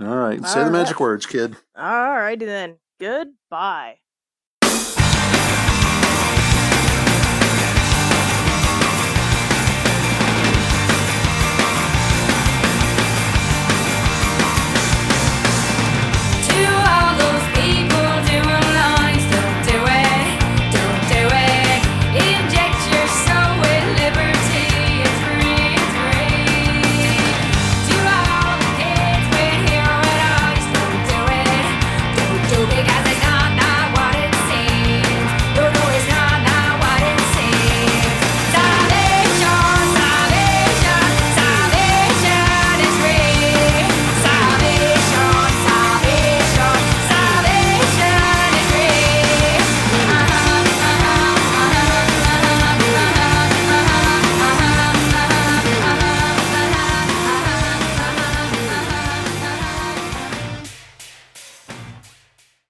All right, say All the magic words, kid. Alrighty then. Goodbye.